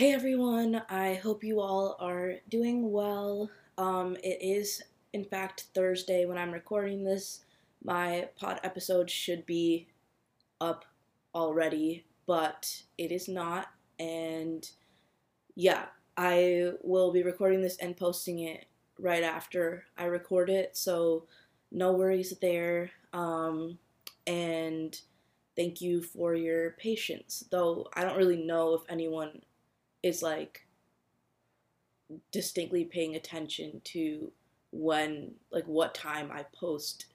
Hey everyone, I hope you all are doing well. Um, it is, in fact, Thursday when I'm recording this. My pod episode should be up already, but it is not. And yeah, I will be recording this and posting it right after I record it, so no worries there. Um, and thank you for your patience, though I don't really know if anyone is like distinctly paying attention to when like what time I post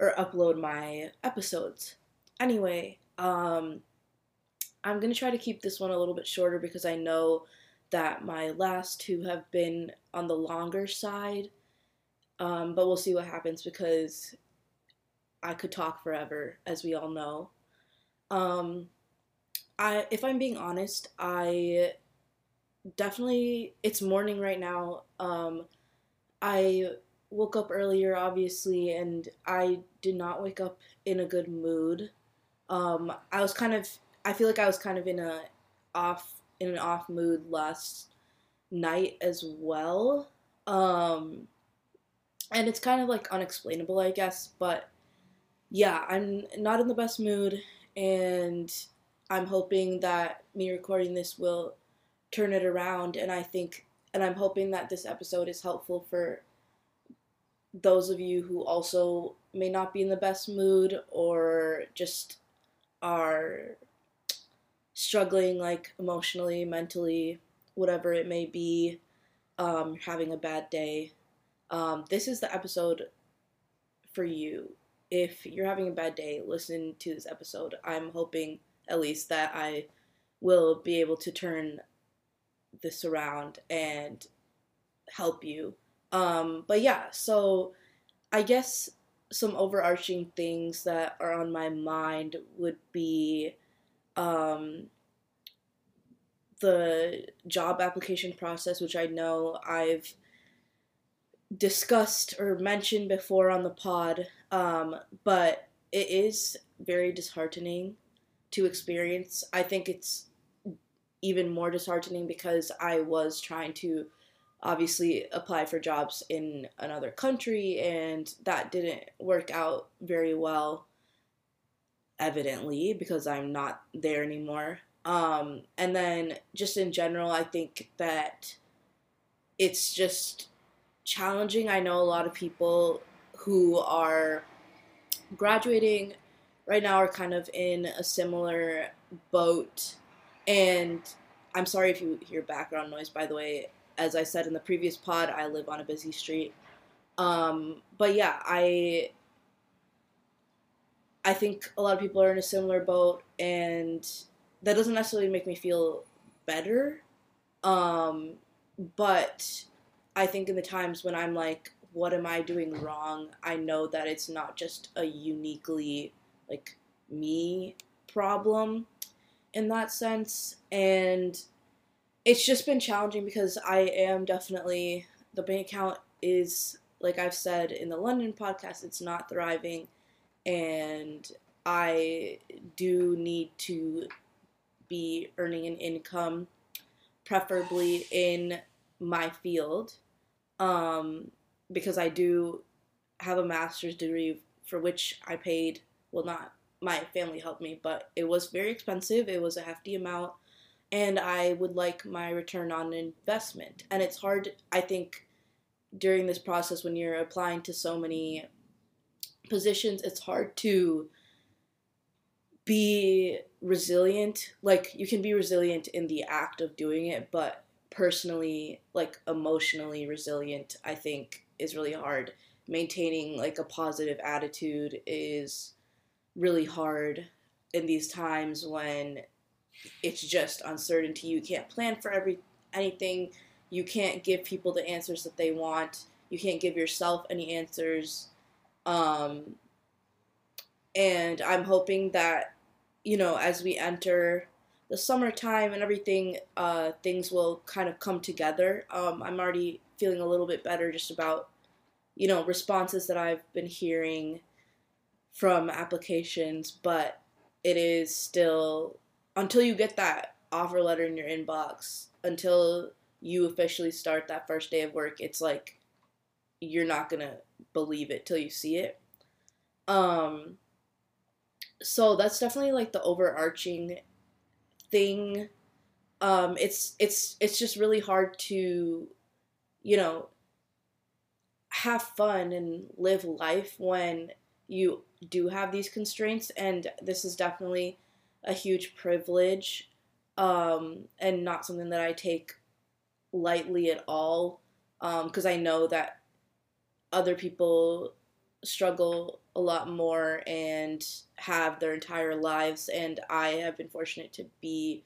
or upload my episodes. Anyway, um I'm going to try to keep this one a little bit shorter because I know that my last two have been on the longer side. Um, but we'll see what happens because I could talk forever, as we all know. Um, I, if I'm being honest, I definitely it's morning right now. Um, I woke up earlier, obviously, and I did not wake up in a good mood. Um, I was kind of, I feel like I was kind of in a off in an off mood last night as well. Um, and it's kind of like unexplainable, I guess, but yeah, I'm not in the best mood, and I'm hoping that me recording this will turn it around and I think and I'm hoping that this episode is helpful for those of you who also may not be in the best mood or just are struggling like emotionally, mentally, whatever it may be, um, having a bad day. Um, this is the episode for you. If you're having a bad day, listen to this episode. I'm hoping at least that I will be able to turn this around and help you. Um, but yeah, so I guess some overarching things that are on my mind would be um, the job application process, which I know I've discussed or mentioned before on the pod, um, but it is very disheartening to experience. I think it's even more disheartening because I was trying to obviously apply for jobs in another country and that didn't work out very well evidently because I'm not there anymore. Um, and then just in general, I think that it's just challenging. I know a lot of people who are graduating right now are kind of in a similar boat and I'm sorry if you hear background noise, by the way. As I said in the previous pod, I live on a busy street. Um, but yeah, I I think a lot of people are in a similar boat, and that doesn't necessarily make me feel better. Um, but I think in the times when I'm like, what am I doing wrong? I know that it's not just a uniquely like me problem in that sense. And it's just been challenging because I am definitely, the bank account is, like I've said in the London podcast, it's not thriving. And I do need to be earning an income, preferably in my field, um, because I do have a master's degree for which I paid, well, not my family helped me, but it was very expensive. It was a hefty amount, and I would like my return on investment. And it's hard, I think, during this process when you're applying to so many positions, it's hard to be resilient. Like, you can be resilient in the act of doing it, but personally, like, emotionally resilient, I think, is really hard. Maintaining, like, a positive attitude is really hard in these times when it's just uncertainty. You can't plan for every anything. You can't give people the answers that they want. You can't give yourself any answers. Um, and I'm hoping that you know as we enter the summertime and everything, uh, things will kind of come together. Um, I'm already feeling a little bit better just about you know responses that I've been hearing from applications, but it is still until you get that offer letter in your inbox, until you officially start that first day of work, it's like you're not gonna believe it till you see it. Um, so that's definitely like the overarching thing. Um, it's it's it's just really hard to, you know, have fun and live life when you do have these constraints, and this is definitely a huge privilege, um, and not something that I take lightly at all, because um, I know that other people struggle a lot more and have their entire lives and I have been fortunate to be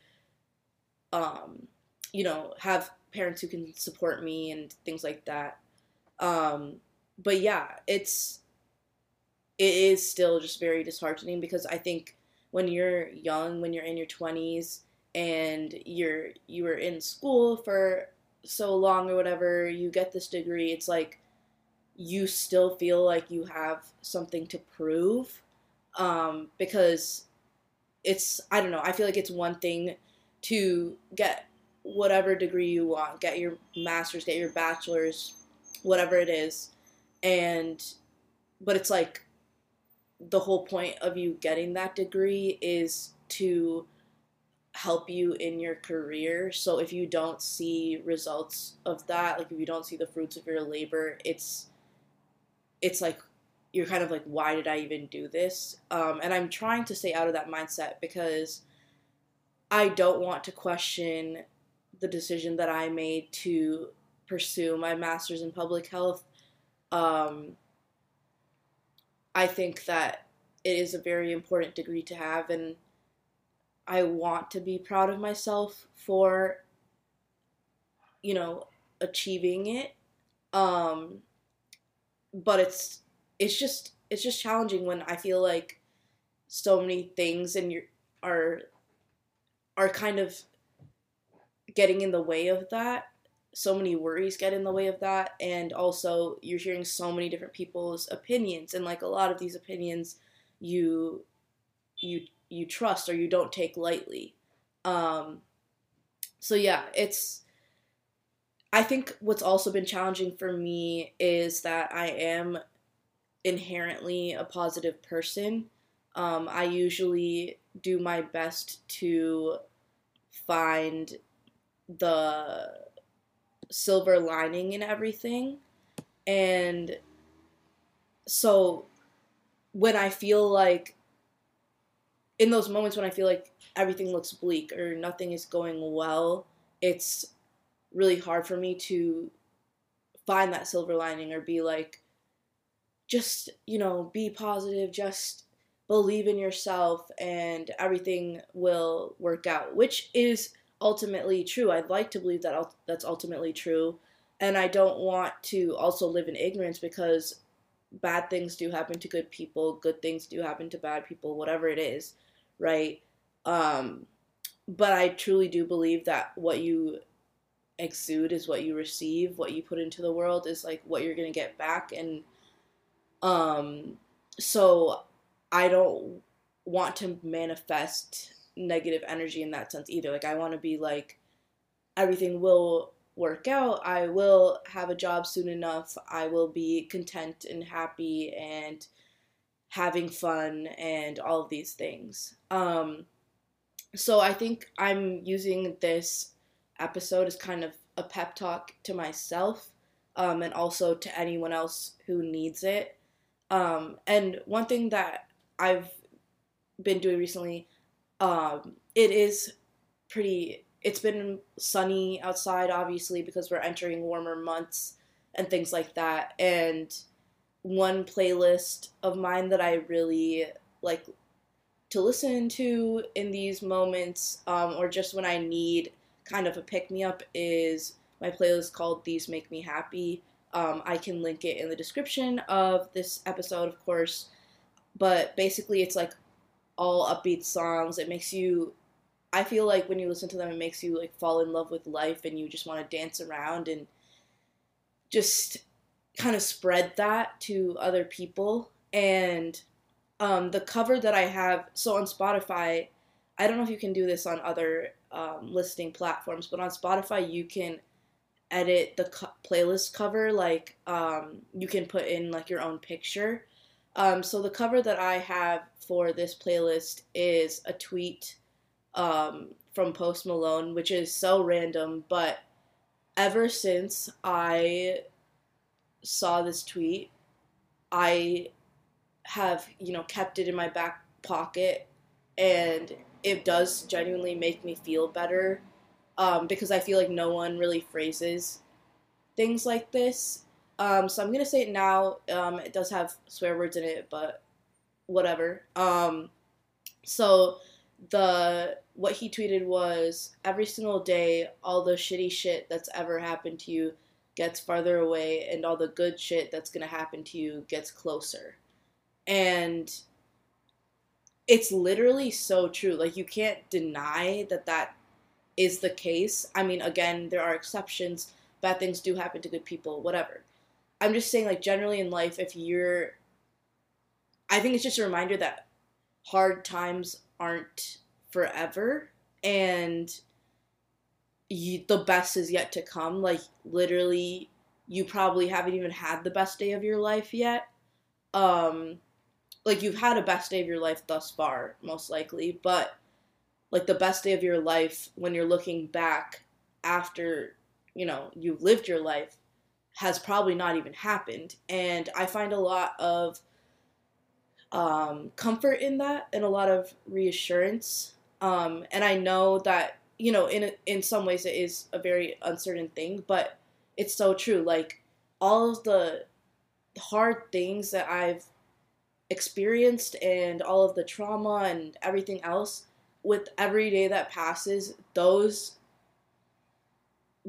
um you know have parents who can support me and things like that. Um but yeah it's it is still just very disheartening because I think when you're young when you're in your 20s and you're you were in school for so long or whatever you get this degree it's like you still feel like you have something to prove um, because it's i don't know i feel like it's one thing to get whatever degree you want get your master's get your bachelor's whatever it is and but it's like the whole point of you getting that degree is to help you in your career. So if you don't see results of that like if you don't see the fruits of your labor it's it's like you're kind of like why did i even do this? Um, and i'm trying to stay out of that mindset because i don't want to question the decision that i made to pursue my master's in public health. Um, i think that it is a very important degree to have and i want to be proud of myself for you know achieving it um, but it's it's just it's just challenging when I feel like so many things and you are are kind of getting in the way of that. So many worries get in the way of that, and also you're hearing so many different people's opinions, and like a lot of these opinions, you you you trust or you don't take lightly. Um, so yeah, it's I think what's also been challenging for me is that I am inherently a positive person. Um, I usually do my best to find the silver lining in everything. And so when I feel like, in those moments when I feel like everything looks bleak or nothing is going well, it's really hard for me to find that silver lining or be like just you know be positive just believe in yourself and everything will work out which is ultimately true. I'd like to believe that that's ultimately true. And i don't want to also live in ignorance because bad things do happen to good people good things do happen to bad people whatever it is right? Um but i truly do believe that what you exude is what you receive what you put into the world is like what you're going to get back. And um so i don't want to manifest negative energy in that sense either. Like i want to be like everything will work out. I will have a job soon enough. I will be content and happy and having fun and all of these things. Um so i think i'm using this episode as kind of a pep talk to myself um, and also to anyone else who needs it. Um, and one thing that I've been doing recently, um, it is pretty. It's been sunny outside, obviously, because we're entering warmer months and things like that. And one playlist of mine that I really like to listen to in these moments, um, or just when I need kind of a pick me up is my playlist called These Make Me Happy. Um, I can link it in the description of this episode, of course. But basically, it's like all upbeat songs. It makes you, I feel like when you listen to them, it makes you like fall in love with life and you just want to dance around and just kind of spread that to other people. And um, the cover that I have, so on Spotify, I don't know if you can do this on other um, listing platforms, but on Spotify you can edit the co- playlist cover. Like um, you can put in like your own picture. Um, so the cover that I have for this playlist is a tweet um, from Post Malone, which is so random, but ever since I saw this tweet, I have, you know, kept it in my back pocket and it does genuinely make me feel better um, because I feel like no one really phrases things like this. Um, so I'm gonna say it now. Um, it does have swear words in it, but whatever. Um, so the what he tweeted was every single day, all the shitty shit that's ever happened to you gets farther away, and all the good shit that's gonna happen to you gets closer. And it's literally so true. Like you can't deny that that is the case. I mean, again, there are exceptions. Bad things do happen to good people, whatever. I'm just saying, like, generally in life, if you're. I think it's just a reminder that hard times aren't forever and you, the best is yet to come. Like, literally, you probably haven't even had the best day of your life yet. Um, like, you've had a best day of your life thus far, most likely, but like the best day of your life when you're looking back after you know you've lived your life has probably not even happened. And i find a lot of um, comfort in that and a lot of reassurance. Um, and i know that you know in in some ways it is a very uncertain thing but it's so true. Like all of the hard things that i've experienced and all of the trauma and everything else with every day that passes, those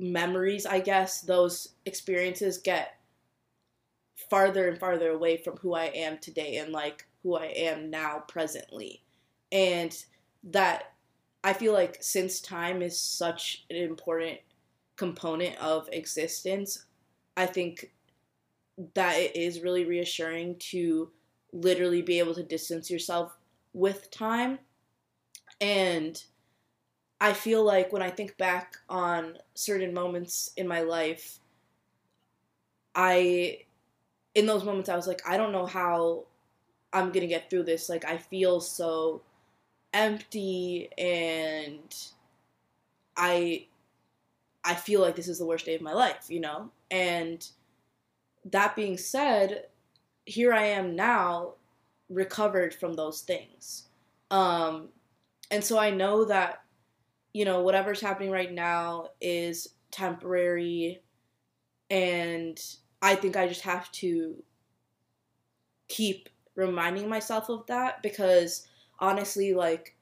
memories, I guess, those experiences get farther and farther away from who I am today and like who I am now presently. And that I feel like since time is such an important component of existence, I think that it is really reassuring to literally be able to distance yourself with time and I feel like when I think back on certain moments in my life, I, in those moments, I was like, I don't know how I'm gonna get through this. Like, I feel so empty and I, I feel like this is the worst day of my life, you know? And that being said, here I am now, recovered from those things. Um, and so I know that, you know, whatever's happening right now is temporary. And I think I just have to keep reminding myself of that because honestly, like,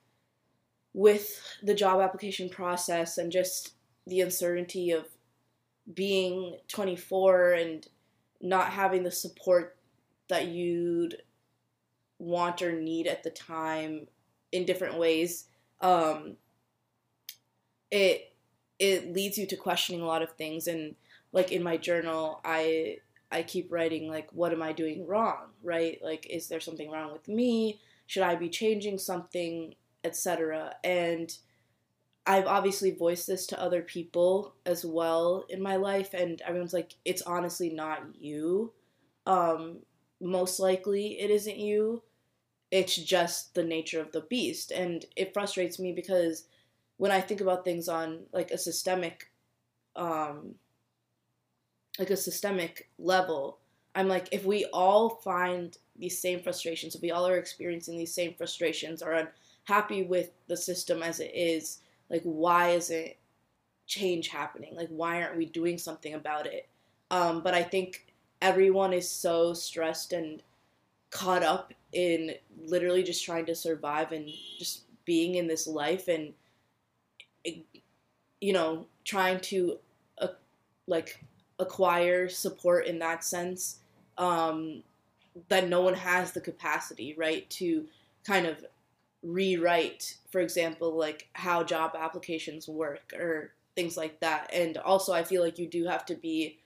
with the job application process and just the uncertainty of being 24 and not having the support that you'd want or need at the time in different ways, um, it it leads you to questioning a lot of things. And like in my journal, I I keep writing like, what am I doing wrong? Right? Like, is there something wrong with me? Should I be changing something, etc. And I've obviously voiced this to other people as well in my life, and everyone's like, it's honestly not you. Um, most likely, it isn't you it's just the nature of the beast and it frustrates me because when i think about things on like a systemic um like a systemic level i'm like if we all find these same frustrations if we all are experiencing these same frustrations or unhappy with the system as it is like why isn't change happening? Like why aren't we doing something about it? Um but i think everyone is so stressed and caught up in literally just trying to survive and just being in this life and you know trying to uh, like acquire support in that sense um, that no one has the capacity right to kind of rewrite for example like how job applications work or things like that. And also i feel like you do have to be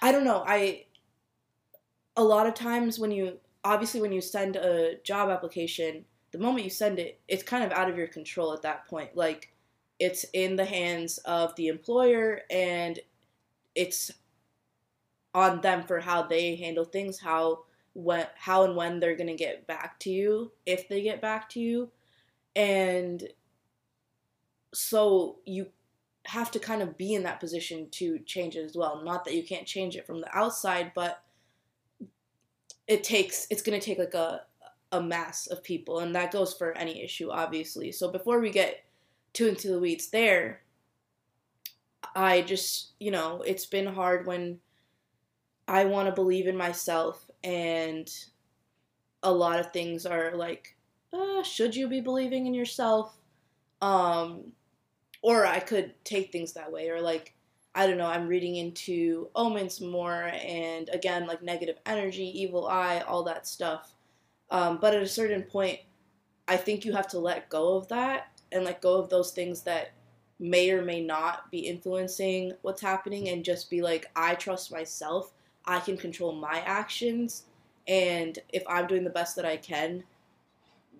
i don't know i a lot of times when you obviously when you send a job application the moment you send it, it's kind of out of your control at that point. Like it's in the hands of the employer and it's on them for how they handle things, how when how and when they're going to get back to you if they get back to you. And so you have to kind of be in that position to change it as well. Not that you can't change it from the outside, but it takes it's going to take like a a mass of people and that goes for any issue obviously. So before we get too into the weeds there, I just, you know, it's been hard when I want to believe in myself and a lot of things are like, uh, should you be believing in yourself? Um or I could take things that way, or like, I don't know, I'm reading into omens more, and again, like negative energy, evil eye, all that stuff. Um, but at a certain point, I think you have to let go of that and let go of those things that may or may not be influencing what's happening and just be like, I trust myself. I can control my actions. And if I'm doing the best that I can,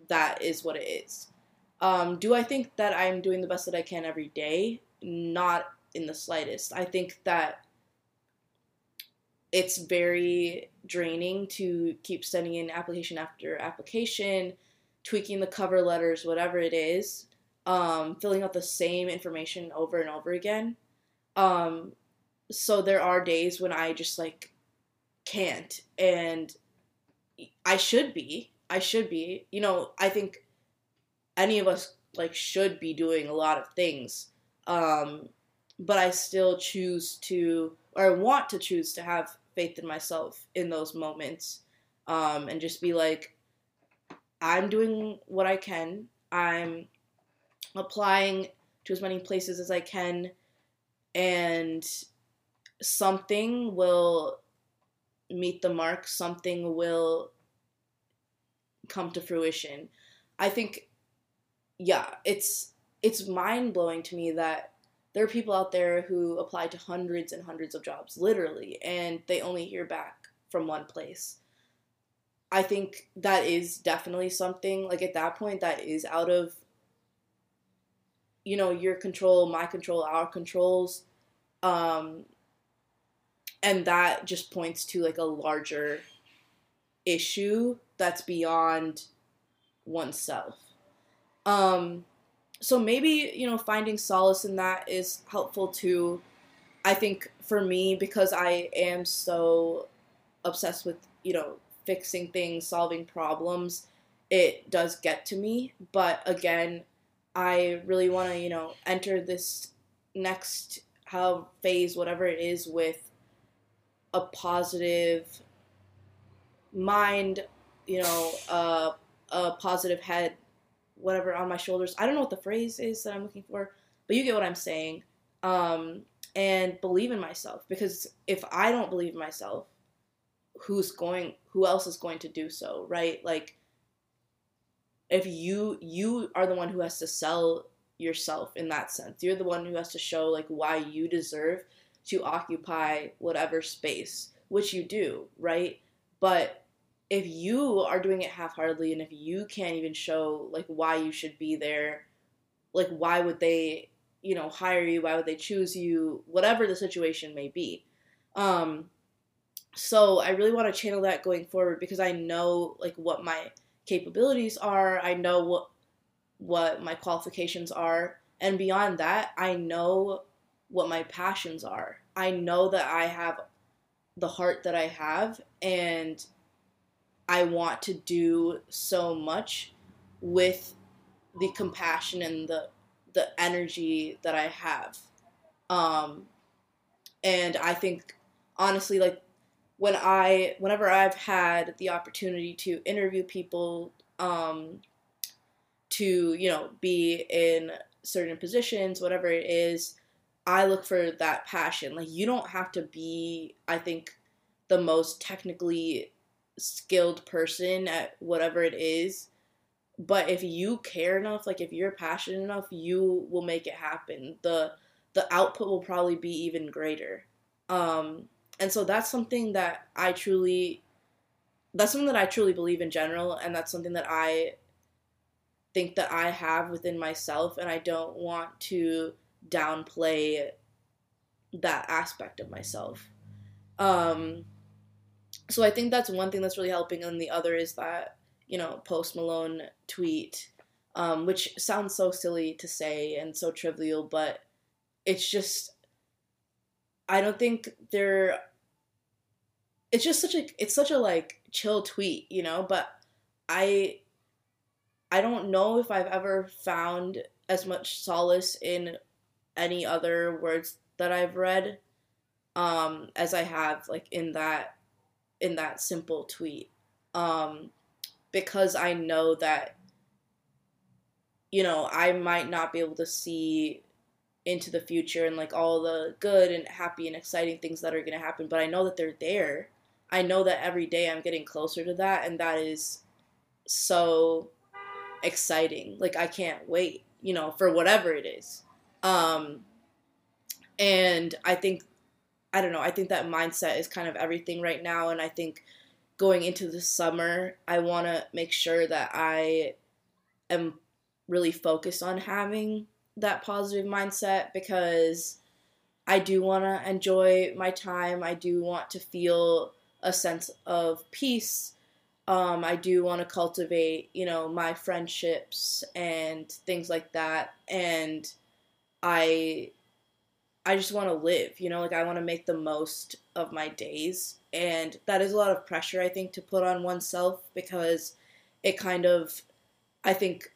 that is what it is. Um, do I think that I'm doing the best that I can every day? Not in the slightest. I think that it's very draining to keep sending in application after application, tweaking the cover letters, whatever it is, um, filling out the same information over and over again. Um, so there are days when I just like can't, and I should be. I should be. You know, I think any of us like should be doing a lot of things um, but i still choose to or I want to choose to have faith in myself in those moments um, and just be like i'm doing what i can. I'm applying to as many places as i can and something will meet the mark. Something will come to fruition. I think yeah, it's it's mind blowing to me that there are people out there who apply to hundreds and hundreds of jobs, literally, and they only hear back from one place. I think that is definitely something like at that point that is out of you know your control, my control, our controls, um, and that just points to like a larger issue that's beyond oneself. Um, so maybe you know finding solace in that is helpful too. I think for me because I am so obsessed with you know fixing things, solving problems, it does get to me. But again, I really want to you know enter this next how phase whatever it is with a positive mind, you know, uh, a positive head whatever on my shoulders. I don't know what the phrase is that I'm looking for, but you get what I'm saying. Um, and believe in myself because if I don't believe in myself, who's going? Who else is going to do so? Right? Like, if you you are the one who has to sell yourself in that sense, you're the one who has to show like why you deserve to occupy whatever space, which you do, right? But if you are doing it half-heartedly and if you can't even show like why you should be there like why would they you know hire you? Why would they choose you? Whatever the situation may be. Um so i really want to channel that going forward because i know like what my capabilities are. I know what what my qualifications are. And beyond that i know what my passions are. I know that i have the heart that i have and I want to do so much with the compassion and the the energy that I have. Um, and I think honestly, like when I, whenever I've had the opportunity to interview people, um, to you know be in certain positions, whatever it is, I look for that passion. Like you don't have to be, I think, the most technically skilled person at whatever it is but if you care enough like if you're passionate enough you will make it happen the the output will probably be even greater um and so that's something that i truly that's something that i truly believe in general and that's something that i think that I have within myself, and I don't want to downplay that aspect of myself. Um, so I think that's one thing that's really helping, and the other is that you know Post Malone tweet, um, which sounds so silly to say and so trivial, but it's just I don't think there. It's just such a it's such a like chill tweet, you know. But I I don't know if I've ever found as much solace in any other words that I've read um, as I have like in that in that simple tweet um, because I know that you know I might not be able to see into the future and like all the good and happy and exciting things that are going to happen but I know that they're there. I know that every day I'm getting closer to that and that is so exciting. Like I can't wait, you know, for whatever it is. Um and I think I don't know, I think that mindset is kind of everything right now and I think going into the summer, I want to make sure that I am really focused on having that positive mindset because I do want to enjoy my time. I do want to feel a sense of peace. Um, I do want to cultivate, you know, my friendships and things like that. And I I just want to live, you know, like I want to make the most of my days. And that is a lot of pressure, I think, to put on oneself because it kind of, I think,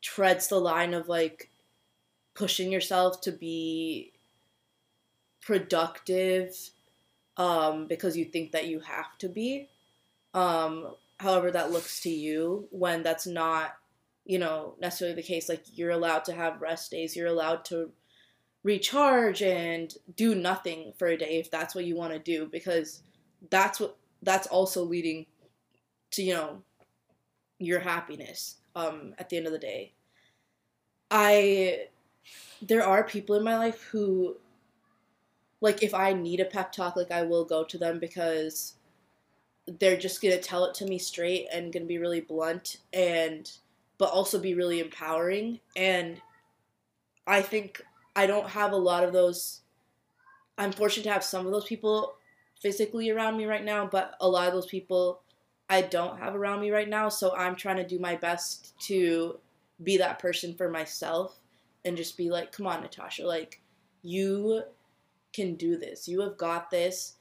treads the line of like pushing yourself to be productive um, because you think that you have to be. Um, however, that looks to you when that's not, you know, necessarily the case. Like you're allowed to have rest days, you're allowed to recharge and do nothing for a day if that's what you want to do because that's what that's also leading to you know your happiness um at the end of the day. I there are people in my life who like if i need a pep talk like i will go to them because they're just gonna tell it to me straight and gonna be really blunt and but also be really empowering. And i think I don't have a lot of those. I'm fortunate to have some of those people physically around me right now, but a lot of those people I don't have around me right now. So I'm trying to do my best to be that person for myself and just be like, come on, Natasha, like, you can do this. You have got this.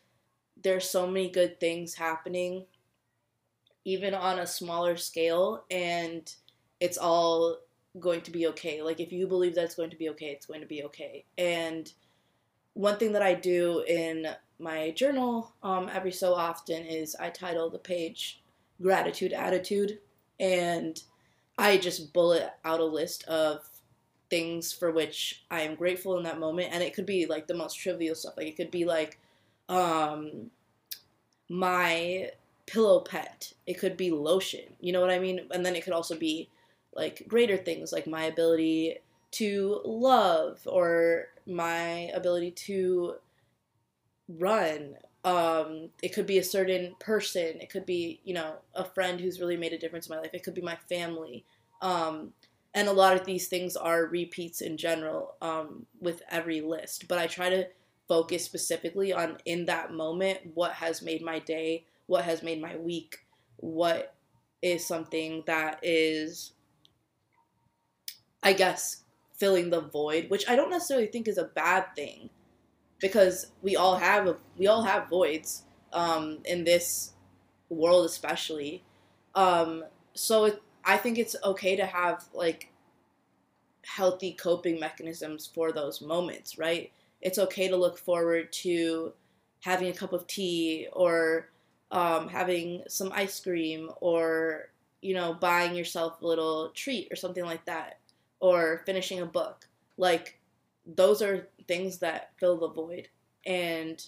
There's so many good things happening, even on a smaller scale, and it's all going to be okay. Like if you believe that it's going to be okay, it's going to be okay. And one thing that I do in my journal um, every so often is I title the page gratitude attitude. And I just bullet out a list of things for which I am grateful in that moment. And it could be like the most trivial stuff. Like it could be like um my pillow pet. It could be lotion. You know what I mean? And then it could also be like greater things like my ability to love or my ability to run. Um it could be a certain person. It could be you know a friend who's really made a difference in my life. It could be my family. Um and a lot of these things are repeats in general um with every list. But i try to focus specifically on in that moment what has made my day what has made my week what is something that is I guess, filling the void, which I don't necessarily think is a bad thing, because we all have a, we all have voids um, in this world, especially. Um, so it, I think it's okay to have like healthy coping mechanisms for those moments, right? It's okay to look forward to having a cup of tea or um, having some ice cream or you know buying yourself a little treat or something like that or finishing a book. Like those are things that fill the void and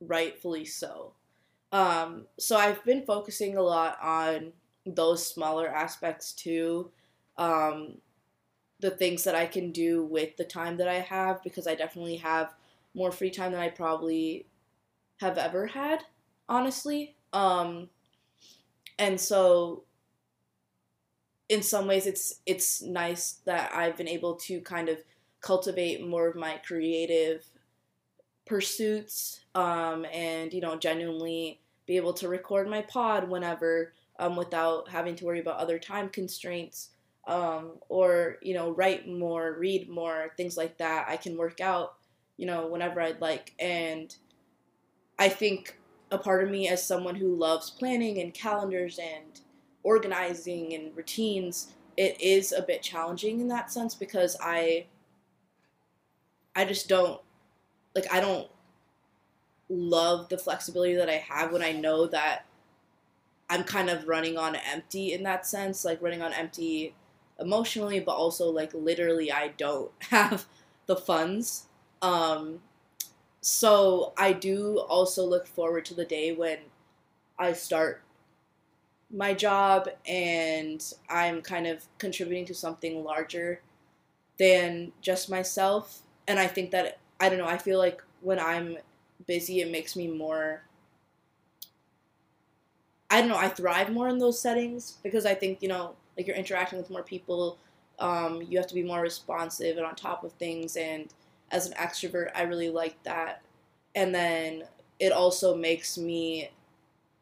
rightfully so. Um, so I've been focusing a lot on those smaller aspects too. Um, the things that I can do with the time that I have because I definitely have more free time than I probably have ever had, honestly. Um, and so in some ways it's it's nice that I've been able to kind of cultivate more of my creative pursuits um, and you know genuinely be able to record my pod whenever um, without having to worry about other time constraints um, or you know write more read more things like that. I can work out you know whenever i'd like. And i think a part of me as someone who loves planning and calendars and organizing and routines it is a bit challenging in that sense because i i just don't like i don't love the flexibility that i have when i know that i'm kind of running on empty in that sense like running on empty emotionally but also like literally i don't have the funds. Um so i do also look forward to the day when i start my job and I'm kind of contributing to something larger than just myself. And I think that, I don't know, I feel like when I'm busy, it makes me more. I don't know, I thrive more in those settings because I think, you know, like you're interacting with more people, um, you have to be more responsive and on top of things. And as an extrovert, I really like that. And then it also makes me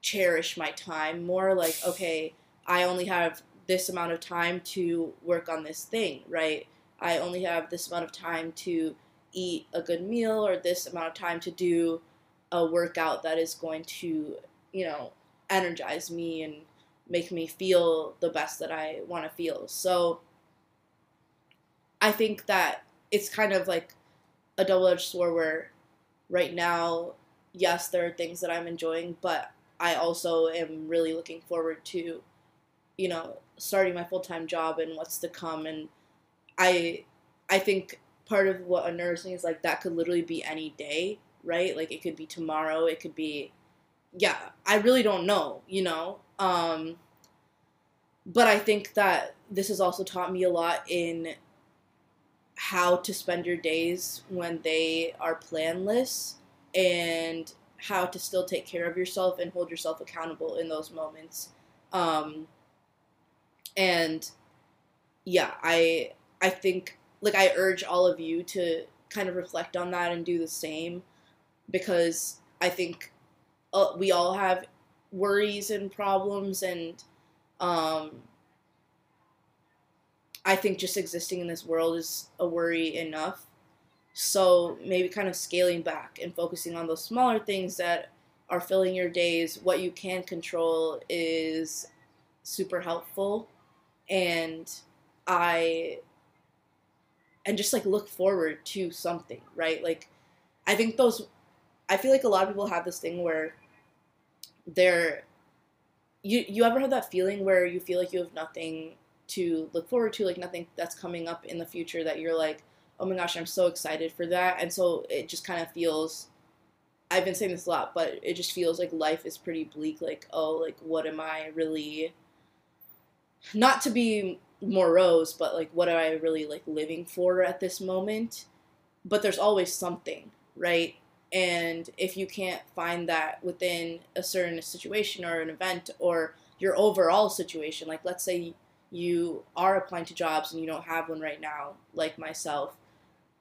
cherish my time more like okay i only have this amount of time to work on this thing right? I only have this amount of time to eat a good meal or this amount of time to do a workout that is going to you know energize me and make me feel the best that i want to feel. So i think that it's kind of like a double-edged sword where right now yes there are things that i'm enjoying but I also am really looking forward to, you know, starting my full time job and what's to come. And I, I think part of what unnerves me is like that could literally be any day, right? Like it could be tomorrow, it could be, yeah. I really don't know, you know. Um, but I think that this has also taught me a lot in how to spend your days when they are planless and how to still take care of yourself and hold yourself accountable in those moments. Um, and yeah, I I think like I urge all of you to kind of reflect on that and do the same because I think uh, we all have worries and problems and um, I think just existing in this world is a worry enough so maybe kind of scaling back and focusing on those smaller things that are filling your days, what you can control is super helpful. And I and just like look forward to something, right? Like I think those I feel like a lot of people have this thing where they're you you ever have that feeling where you feel like you have nothing to look forward to, like nothing that's coming up in the future that you're like, oh my gosh, I'm so excited for that. And so it just kind of feels I've been saying this a lot, but it just feels like life is pretty bleak. Like, oh, like what am I really not to be morose, but like what am I really like living for at this moment? But there's always something, right? And if you can't find that within a certain situation or an event or your overall situation, like let's say you are applying to jobs and you don't have one right now, like myself,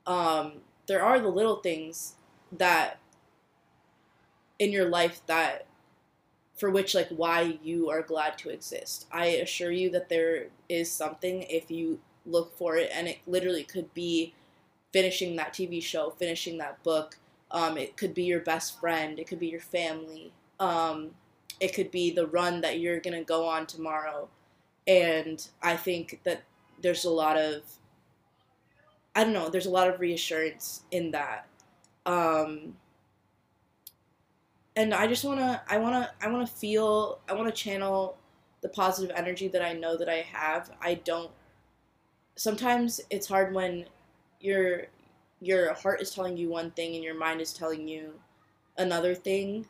um, there are the little things that in your life that for which like why you are glad to exist. I assure you that there is something if you look for it and it literally could be finishing that TV show, finishing that book. Um, it could be your best friend, it could be your family. Um, it could be the run that you're going to go on tomorrow. And I think that there's a lot of I don't know, there's a lot of reassurance in that. Um, and I just wanna, I wanna, I wanna feel, I wanna channel the positive energy that I know that I have. I don't. Sometimes it's hard when your your heart is telling you one thing and your mind is telling you another thing,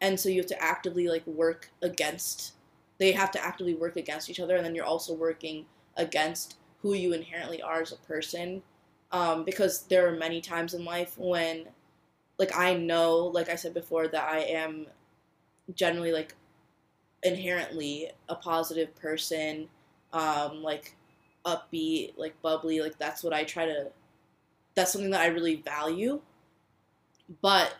and so you have to actively like work against. They have to actively work against each other, and then you're also working against who you inherently are as a person um, because there are many times in life when like I know, like I said before, that I am generally like inherently a positive person. um, like upbeat, like bubbly. Like that's what I try to. That's something that I really value. But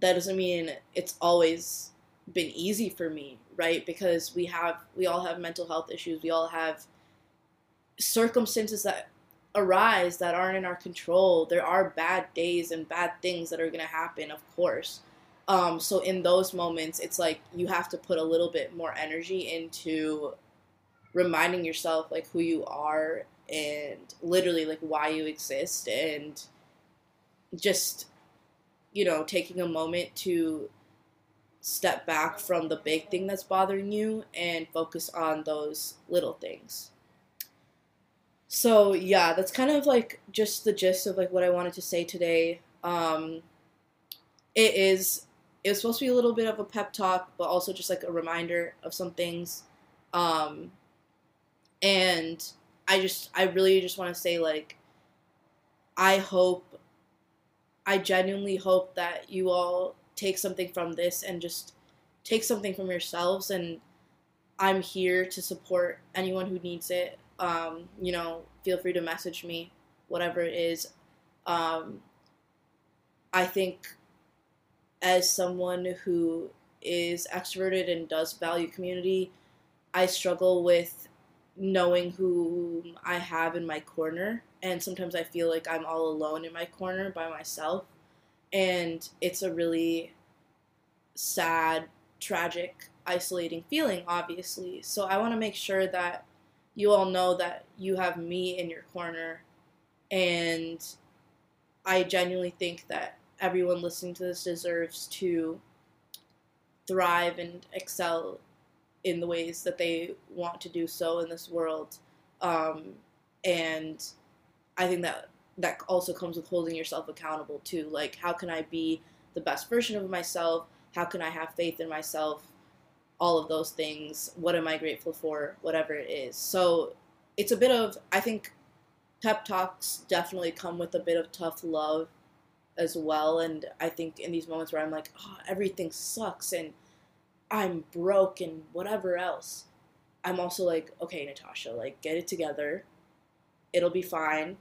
that doesn't mean it's always been easy for me, right? Because we have we all have mental health issues. We all have circumstances that arise that aren't in our control. There are bad days and bad things that are going to happen, of course. Um, so in those moments, it's like you have to put a little bit more energy into reminding yourself like who you are and literally like why you exist and just you know taking a moment to step back from the big thing that's bothering you and focus on those little things. So yeah, that's kind of like just the gist of like what I wanted to say today. Um, it is it was supposed to be a little bit of a pep talk, but also just like a reminder of some things. Um, and I just I really just want to say like I hope I genuinely hope that you all take something from this and just take something from yourselves and i'm here to support anyone who needs it um, you know feel free to message me whatever it is. Um, i think as someone who is extroverted and does value community i struggle with knowing who i have in my corner. And sometimes i feel like i'm all alone in my corner by myself. And it's a really sad, tragic, isolating feeling, obviously. So I want to make sure that you all know that you have me in your corner, and I genuinely think that everyone listening to this deserves to thrive and excel in the ways that they want to do so in this world. Um, and I think that that also comes with holding yourself accountable too. Like, how can I be the best version of myself? How can I have faith in myself? All of those things. What am I grateful for? Whatever it is. So it's a bit of, I think pep talks definitely come with a bit of tough love as well. And I think in these moments where I'm like, oh, everything sucks and I'm broke and whatever else, I'm also like, okay, Natasha, like, get it together. It'll be fine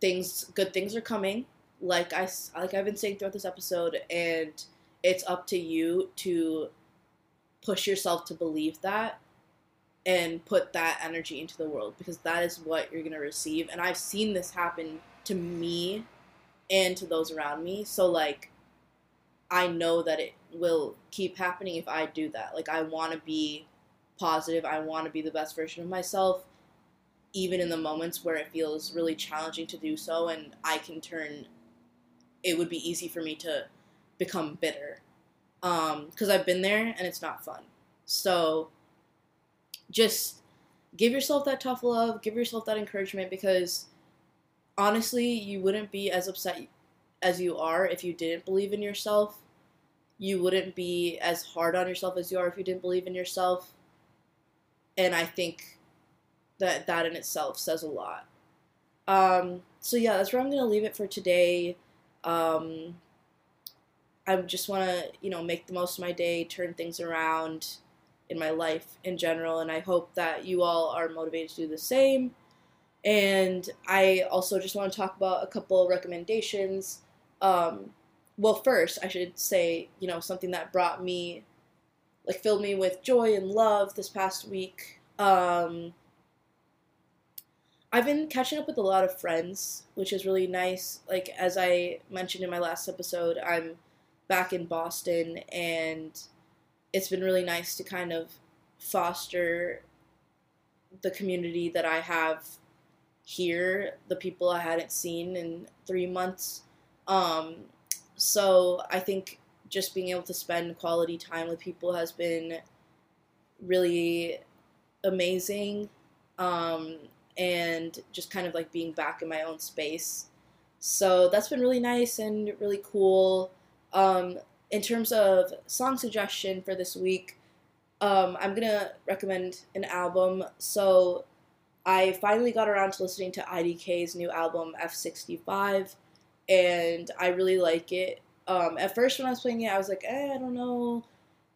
things good things are coming like i like i've been saying throughout this episode and it's up to you to push yourself to believe that and put that energy into the world because that is what you're going to receive. And i've seen this happen to me and to those around me. So like i know that it will keep happening if i do that. Like i want to be positive. I want to be the best version of myself even in the moments where it feels really challenging to do so. And I can turn it would be easy for me to become bitter because um, I've been there and it's not fun. So just give yourself that tough love, give yourself that encouragement because honestly, you wouldn't be as upset as you are if you didn't believe in yourself. You wouldn't be as hard on yourself as you are if you didn't believe in yourself. And I think that that in itself says a lot. Um, so yeah, that's where I'm gonna leave it for today. Um, I just want to, you know, make the most of my day, turn things around in my life in general, and I hope that you all are motivated to do the same. And I also just want to talk about a couple recommendations. Um, well, first, I should say, you know, something that brought me, like, filled me with joy and love this past week. Um, I've been catching up with a lot of friends, which is really nice. Like as I mentioned in my last episode, I'm back in Boston and it's been really nice to kind of foster the community that I have here, the people I hadn't seen in 3 months. Um, so I think just being able to spend quality time with people has been really amazing. Um, and just kind of like being back in my own space. So that's been really nice and really cool. Um, in terms of song suggestion for this week, um, I'm gonna recommend an album. So I finally got around to listening to IDK's new album F65, and I really like it. Um, at first, when I was playing it, I was like, eh, I don't know.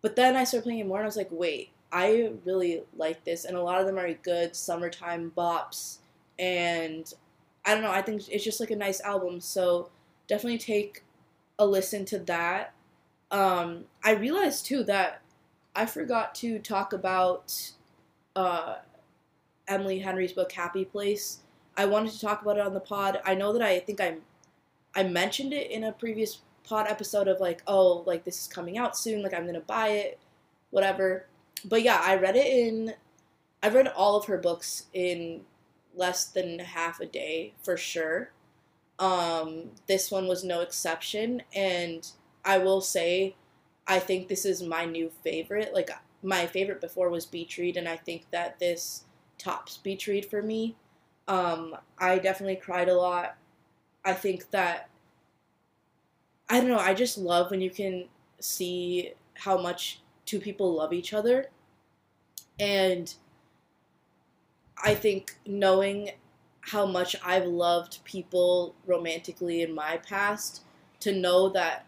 But then I started playing it more, and I was like, wait, I really like this, and a lot of them are good summertime bops. And I don't know, I think it's just like a nice album. So definitely take a listen to that. Um, I realized too that I forgot to talk about uh, Emily Henry's book Happy Place. I wanted to talk about it on the pod. I know that I think I I mentioned it in a previous pod episode of like, oh, like this is coming out soon, like I'm gonna buy it, whatever. But yeah, I read it in I read all of her books in less than half a day for sure. Um, this one was no exception, and I will say, I think this is my new favorite. Like my favorite before was Beach Read, and I think that this tops Beach Read for me. Um, I definitely cried a lot. I think that I don't know. I just love when you can see how much two people love each other, and I think knowing how much I've loved people romantically in my past to know that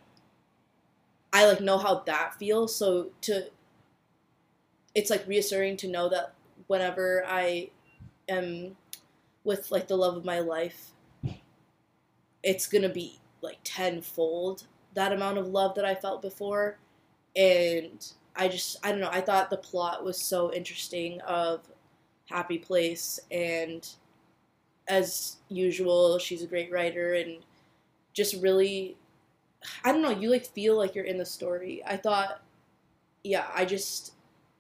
I like know how that feels. So to it's like reassuring to know that whenever I am with like the love of my life, it's gonna be like tenfold that amount of love that I felt before. And I just I don't know, I thought the plot was so interesting of Happy Place and as usual, she's a great writer and just really I don't know, you like feel like you're in the story. I thought yeah, I just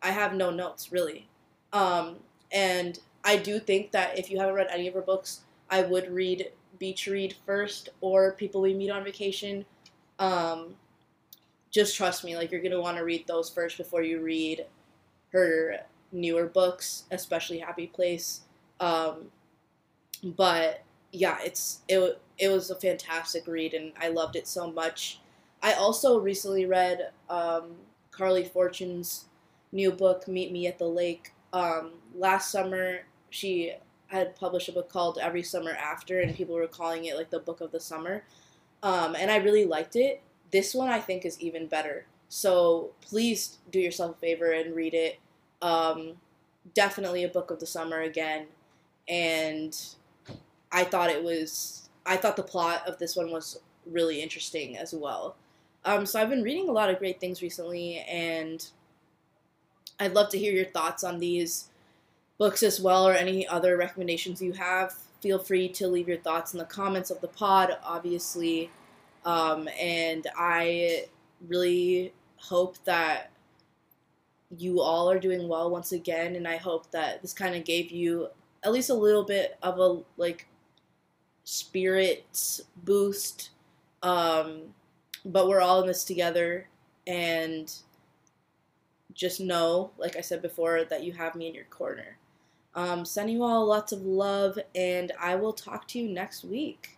I have no notes really. Um and I do think that if you haven't read any of her books, I would read Beach Read first or People We Meet on Vacation. Um just trust me, like you're gonna want to read those first before you read her newer books, especially Happy Place. Um, but yeah, it's it it was a fantastic read, and I loved it so much. I also recently read um, Carley Fortune's new book, Meet Me at the Lake. Um, last summer, she had published a book called Every Summer After, and people were calling it like the book of the summer. Um, and I really liked it. This one I think is even better. So please do yourself a favor and read it. Um, definitely a book of the summer again, and I thought it was. I thought the plot of this one was really interesting as well. Um, so I've been reading a lot of great things recently, and I'd love to hear your thoughts on these books as well, or any other recommendations you have. Feel free to leave your thoughts in the comments of the pod, obviously. Um, and I really hope that you all are doing well once again, and I hope that this kind of gave you at least a little bit of a like spirit boost. Um, but we're all in this together, and just know, like I said before, that you have me in your corner. Um, sending you all lots of love, and I will talk to you next week.